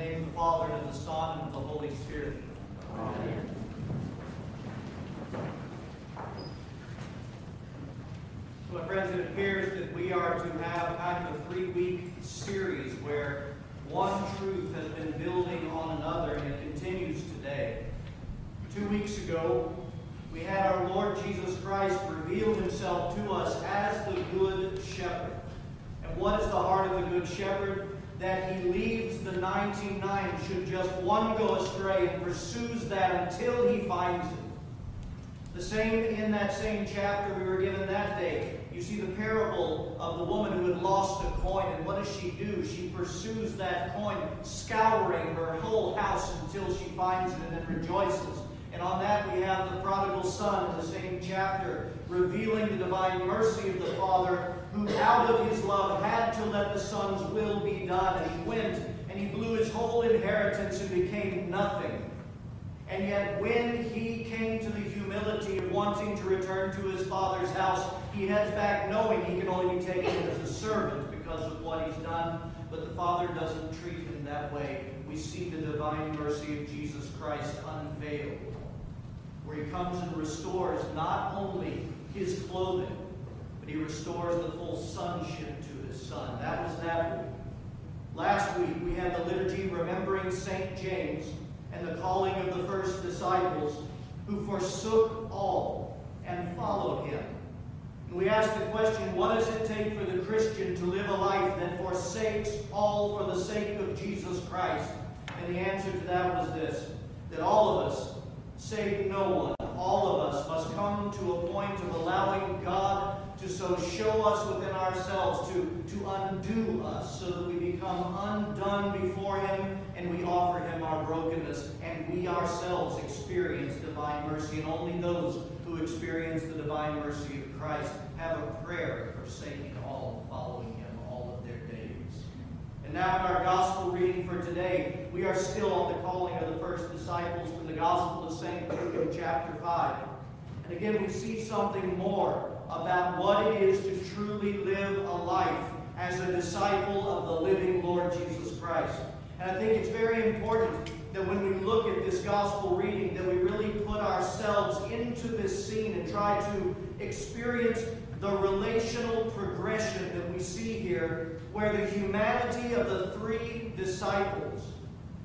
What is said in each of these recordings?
name of the Father, and of the Son, and of the Holy Spirit. Amen. So, my friends, it appears that we are to have kind of a three-week series where one truth has been building on another, and it continues today. Two weeks ago, we had our Lord Jesus Christ reveal himself to us as the Good Shepherd. And what is the heart of the Good Shepherd? That he leaves the 99 should just one go astray and pursues that until he finds it. The same in that same chapter we were given that day. You see the parable of the woman who had lost a coin, and what does she do? She pursues that coin, scouring her whole house until she finds it and then rejoices. And on that we have the prodigal son in the same chapter, revealing the divine mercy of the Father, who out of his love had to let the son's will be done. And he went and he blew his whole and became nothing. And yet, when he came to the humility of wanting to return to his father's house, he heads back knowing he can only be taken as a servant because of what he's done. But the father doesn't treat him that way. We see the divine mercy of Jesus Christ unveiled, where he comes and restores not only his clothing, but he restores the full sonship to his son. That was that week. Last week, we had the remembering St. James and the calling of the first disciples who forsook all and followed him. And we asked the question, what does it take for the Christian to live a life that forsakes all for the sake of Jesus Christ? And the answer to that was this, that all of us, save no one, all of us must come to a point of allowing God to so show us within ourselves, to, to undo us, so that we become undone before Him and we offer Him and we ourselves experience divine mercy. And only those who experience the divine mercy of Christ have a prayer forsaking all, following Him all of their days. And now, in our gospel reading for today, we are still on the calling of the first disciples from the Gospel of St. Luke in chapter 5. And again, we see something more about what it is to truly live a life as a disciple of the living Lord Jesus Christ. And I think it's very important that when we look at this gospel reading, that we really put ourselves into this scene and try to experience the relational progression that we see here, where the humanity of the three disciples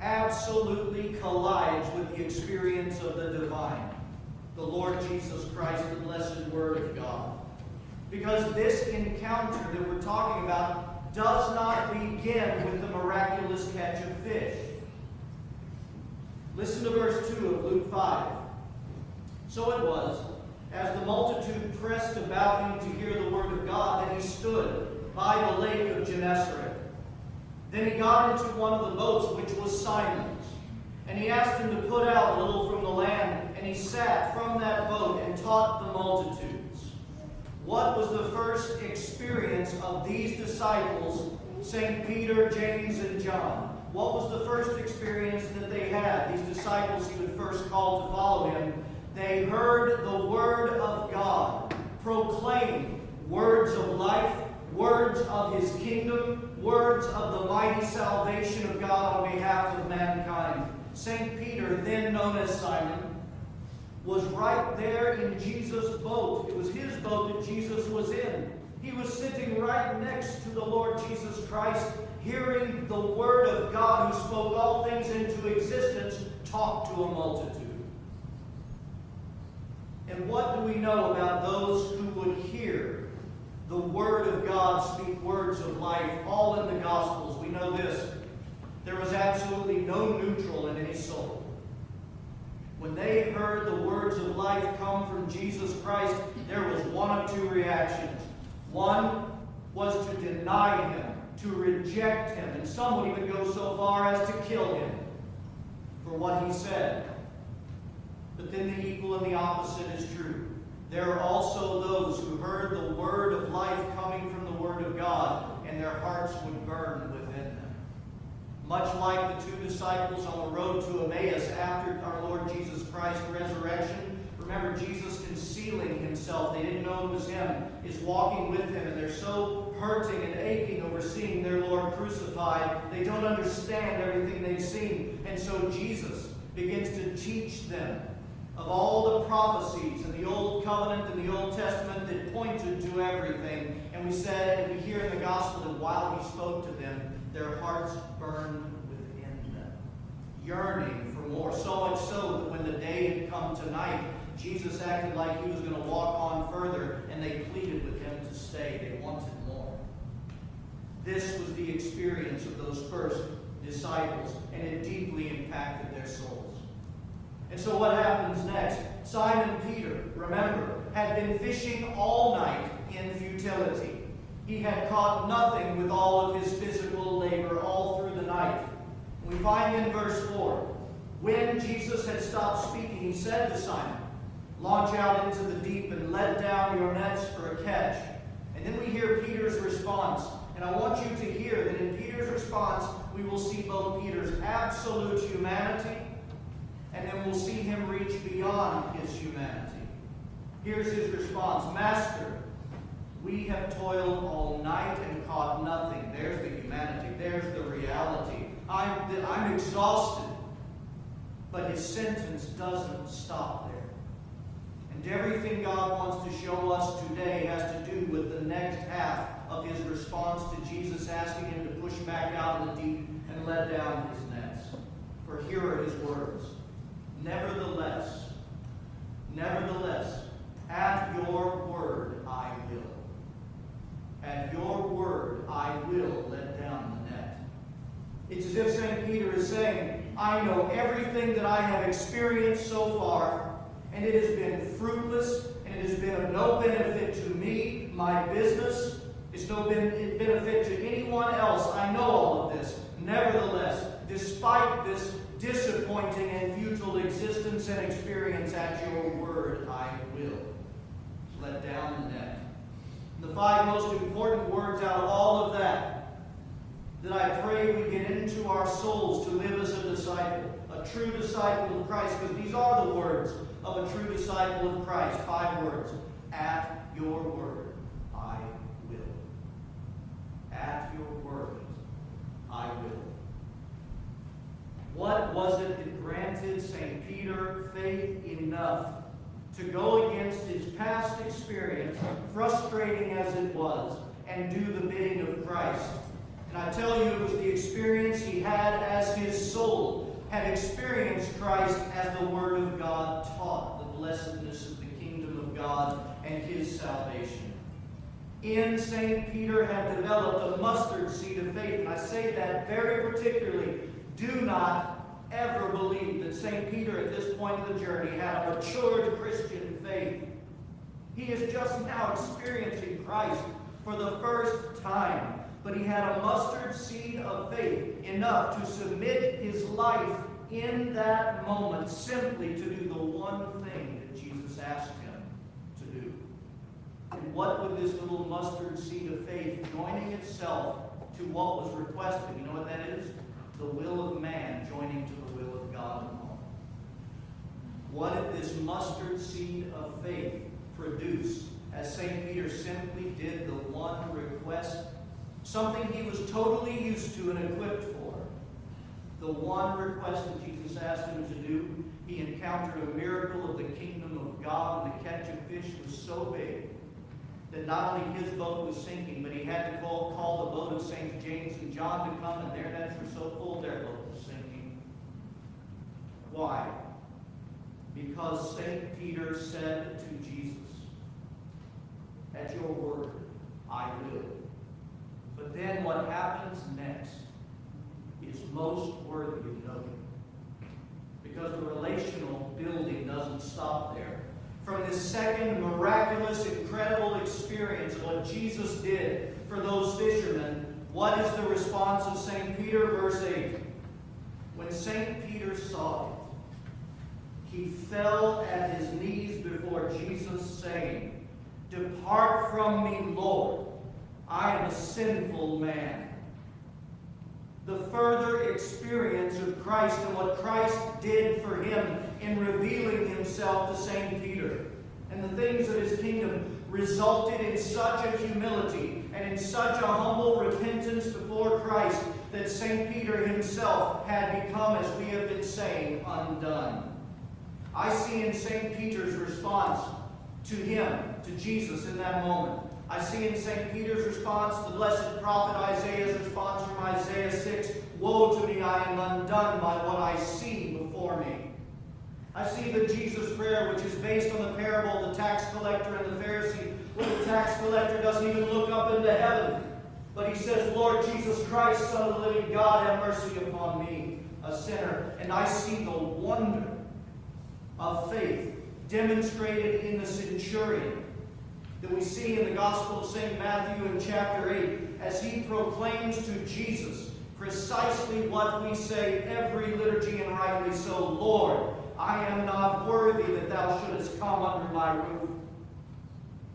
absolutely collides with the experience of the divine the Lord Jesus Christ, the blessed Word of God. Because this encounter that we're talking about does not begin with the miraculous catch. Listen to verse 2 of Luke 5. So it was, as the multitude pressed about him to hear the word of God, that he stood by the lake of Gennesaret. Then he got into one of the boats, which was Simon's, and he asked him to put out a little from the land and he sat from that boat and taught the multitudes. What was the first experience of these disciples, St. Peter, James, and John? What was the first experience that they had, these disciples he would first call to follow him? They heard the Word of God proclaimed words of life, words of His kingdom, words of the mighty salvation of God on behalf of mankind. St. Peter, then known as Simon, was right there in Jesus' boat. It was his boat that Jesus was in. He was sitting right next to the Lord Jesus Christ, hearing the Word of God, who spoke all things into existence, talk to a multitude. And what do we know about those who would hear the Word of God speak words of life, all in the Gospels? We know this. There was absolutely no neutral in any soul. When they heard the words of life come from Jesus Christ, there was one of two reactions. One was to deny him, to reject him, and some would even go so far as to kill him for what he said. But then the equal and the opposite is true. There are also those who heard the word of life coming from the word of God, and their hearts would burn within them. Much like the two disciples on the road to Emmaus after our Lord Jesus Christ's resurrection, Remember, Jesus concealing himself. They didn't know it was him, is walking with him, and they're so hurting and aching over seeing their Lord crucified. They don't understand everything they've seen. And so Jesus begins to teach them of all the prophecies in the Old Covenant and the Old Testament that pointed to everything. And we said, and we hear in the gospel that while he spoke to them, their hearts burned within them, yearning for more. So much so that when the day had come tonight, Jesus acted like he was going to walk on further, and they pleaded with him to stay. They wanted more. This was the experience of those first disciples, and it deeply impacted their souls. And so, what happens next? Simon Peter, remember, had been fishing all night in futility. He had caught nothing with all of his physical labor all through the night. We find in verse 4 when Jesus had stopped speaking, he said to Simon, Launch out into the deep and let down your nets for a catch. And then we hear Peter's response. And I want you to hear that in Peter's response, we will see both Peter's absolute humanity and then we'll see him reach beyond his humanity. Here's his response Master, we have toiled all night and caught nothing. There's the humanity, there's the reality. I'm, I'm exhausted. But his sentence doesn't stop there. And everything God wants to show us today has to do with the next half of his response to Jesus asking him to push back out in the deep and let down his nets. For here are his words Nevertheless, nevertheless, at your word I will. At your word I will let down the net. It's as if St. Peter is saying, I know everything that I have experienced so far, and it has been fruitless, and it has been of no benefit to me, my business. It's no benefit to anyone else. I know all of this. Nevertheless, despite this disappointing and futile existence and experience at your word, I will. Let down the net. The five most important words out of all of that, that I pray we get into our souls to live as a disciple, a true disciple of Christ, because these are the words of a true disciple of Christ. Five words. At your word, I will. At your word, I will. What was it that granted St. Peter faith enough to go against his past experience, frustrating as it was, and do the bidding of Christ? And I tell you, it was the experience he had as his soul had experienced Christ as the Word of God taught, the blessedness of the kingdom of God and his salvation. In St. Peter had developed a mustard seed of faith, and I say that very particularly do not ever believe that St. Peter at this point of the journey had a matured Christian faith. He is just now experiencing Christ for the first time, but he had a mustard seed of faith enough to submit his life in that moment simply to do the one thing that Jesus asked him to do. And what would this little mustard seed of faith joining itself to what was requested? You know what that is? the will of man joining to the will of God alone. What did this mustard seed of faith produce as St. Peter simply did the one request, something he was totally used to and equipped for? The one request that Jesus asked him to do, he encountered a miracle of the kingdom of God, and the catch of fish was so big that not only his boat was sinking, but he had to call, call the boat of St. James and John to come, and their nets were so full their boat was sinking. Why? Because St. Peter said to Jesus, At your word, I will. But then what happens next is most worthy of noting. Because the relational building doesn't stop there from this second miraculous, incredible experience of what Jesus did for those fishermen, what is the response of St. Peter? Verse 8. When St. Peter saw it, he fell at his knees before Jesus, saying, Depart from me, Lord. I am a sinful man. the further experience of Christ and what Christ did for him in revealing himself to St. Peter. And the things of his kingdom resulted in such a humility and in such a humble repentance before Christ that St. Peter himself had become, as we have been saying, undone. I see in St. Peter's response to him, to Jesus in that moment, I see in St. Peter's response the blessed prophet Isaiah's response from Isaiah 6 Woe to me, I am undone by what I see before me. I see the Jesus prayer, which is based on the parable of the tax collector and the Pharisee, where the tax collector doesn't even look up into heaven. But he says, Lord Jesus Christ, Son of the living God, have mercy upon me, a sinner. And I see the wonder of faith demonstrated in the centurion that we see in the Gospel of St. Matthew in chapter 8 as he proclaims to Jesus precisely what we say every liturgy and rightly so Lord, I am not worthy that thou shouldest come under my roof.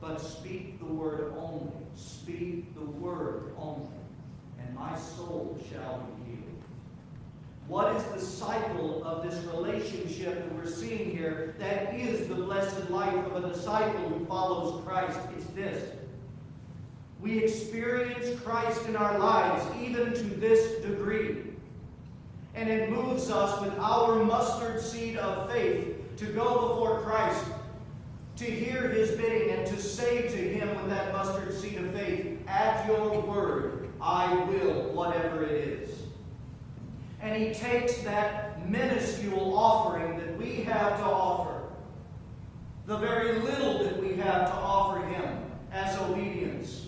But speak the word only. Speak the word only. And my soul shall be. What is the cycle of this relationship that we're seeing here that is the blessed life of a disciple who follows Christ? It's this. We experience Christ in our lives even to this degree and it moves us with our mustard seed of faith to go before Christ, to hear his bidding, and to say to him with that mustard seed of faith, At your word, I will, whatever it is. And he takes that minuscule offering that we have to offer, the very little that we have to offer him as obedience.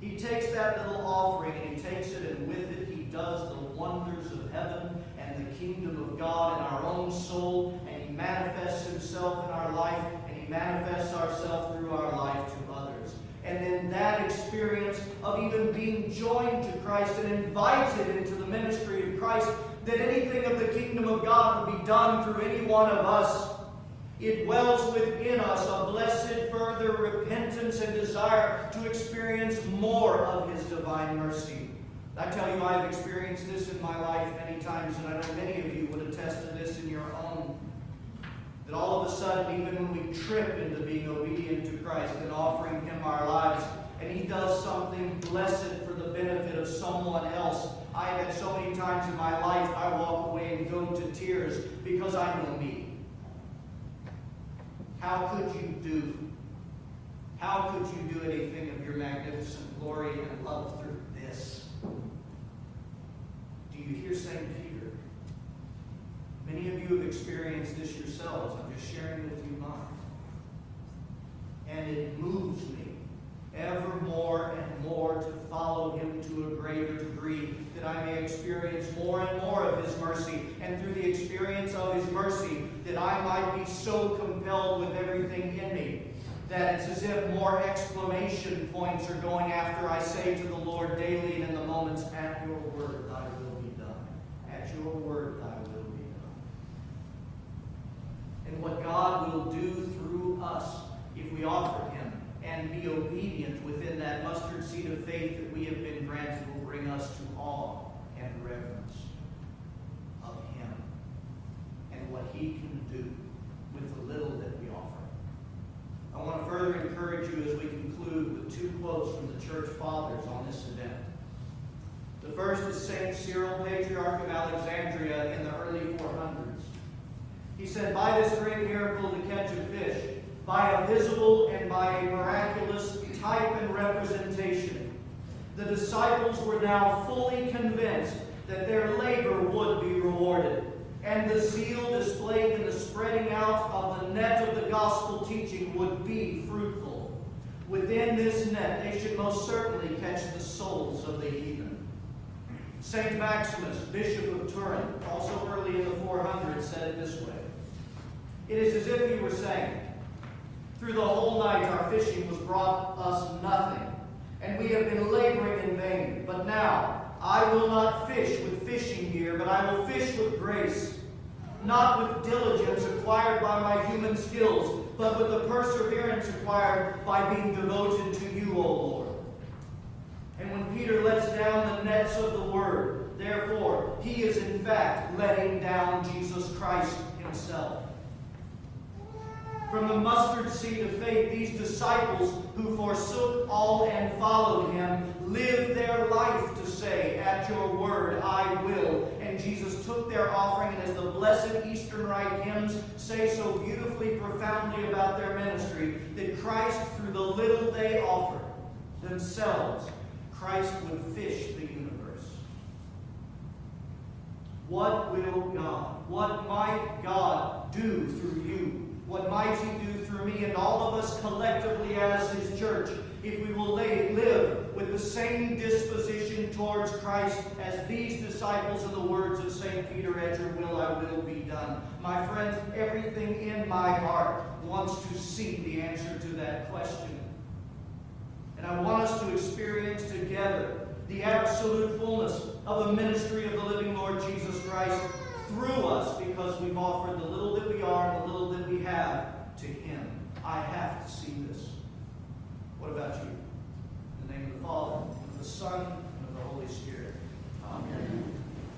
He takes that little offering and he takes it, and with it, he does the wonders of heaven and the kingdom of God in our own soul, and He manifests Himself in our life, and He manifests ourselves through our life. And then that experience of even being joined to Christ and invited into the ministry of Christ, that anything of the kingdom of God would be done through any one of us. It wells within us a blessed further repentance and desire to experience more of His divine mercy. I tell you, I've experienced this in my life many times, and I know many of you would attest to this in your own. That all of a sudden, even when we trip into being obedient to Christ and offering Him our lives, and He does something blessed for the benefit of someone else, I have had so many times in my life I walk away and go to tears because I know me. How could you do? How could you do anything of your magnificent glory and love through this? Do you hear St. Peter? Many of you have experienced this yourselves. I'm just sharing with you mine. And it moves me ever more and more to follow him to a greater degree, that I may experience more and more of his mercy, and through the experience of his mercy, that I might be so compelled with everything in me that it's as if more exclamation points are going after I say to the Lord daily and in the moments, at your word, thy will be done. At your word, thy will be done. And what God will do through us if we offer him and be obedient within that mustard seed of faith that we have been granted will bring us to awe and reverence of him and what he can do with the little that we offer. I want to further encourage you as we conclude with two quotes from the church fathers on this event. The first is St. Cyril, Patriarch of Alexandria in the early 400s. He said, By this great miracle, the catch of fish, by a visible and by a miraculous type and representation, the disciples were now fully convinced that their labor would be rewarded and the zeal displayed in the spreading out of the net of the gospel teaching would be fruitful. Within this net, they should most certainly catch the souls of the heathen. St. Maximus, Bishop of Turin, also early in the 400s, said it this way It is as if he were saying, Through the whole night our fishing was brought us nothing, and we have been laboring in vain. But now, I will not fish with fishing gear, but I will fish with grace, not with diligence acquired by my human skills, but with the perseverance acquired by being devoted to you, O Lord. And when Peter lets down the nets of the word, Therefore, he is in fact letting down Jesus Christ himself. From the mustard seed of faith, these disciples who forsook all and followed him lived their life to say, At your word I will. And Jesus took their offering, and as the blessed Eastern Rite hymns say so beautifully, profoundly about their ministry, that Christ, through the little they offered themselves, Christ would fish the universe. What will God, what might God do through you? What might He do through me and all of us collectively as His church if we will lay, live with the same disposition towards Christ as these disciples in the words of St. Peter, At your will I will be done. My friends, everything in my heart wants to see the answer to that question. And I want us to experience together the absolute fullness of the ministry of the living Lord Jesus Christ through us because we've offered the little that we are and the little have to Him. I have to see this. What about you? In the name of the Father, and of the Son, and of the Holy Spirit. Amen.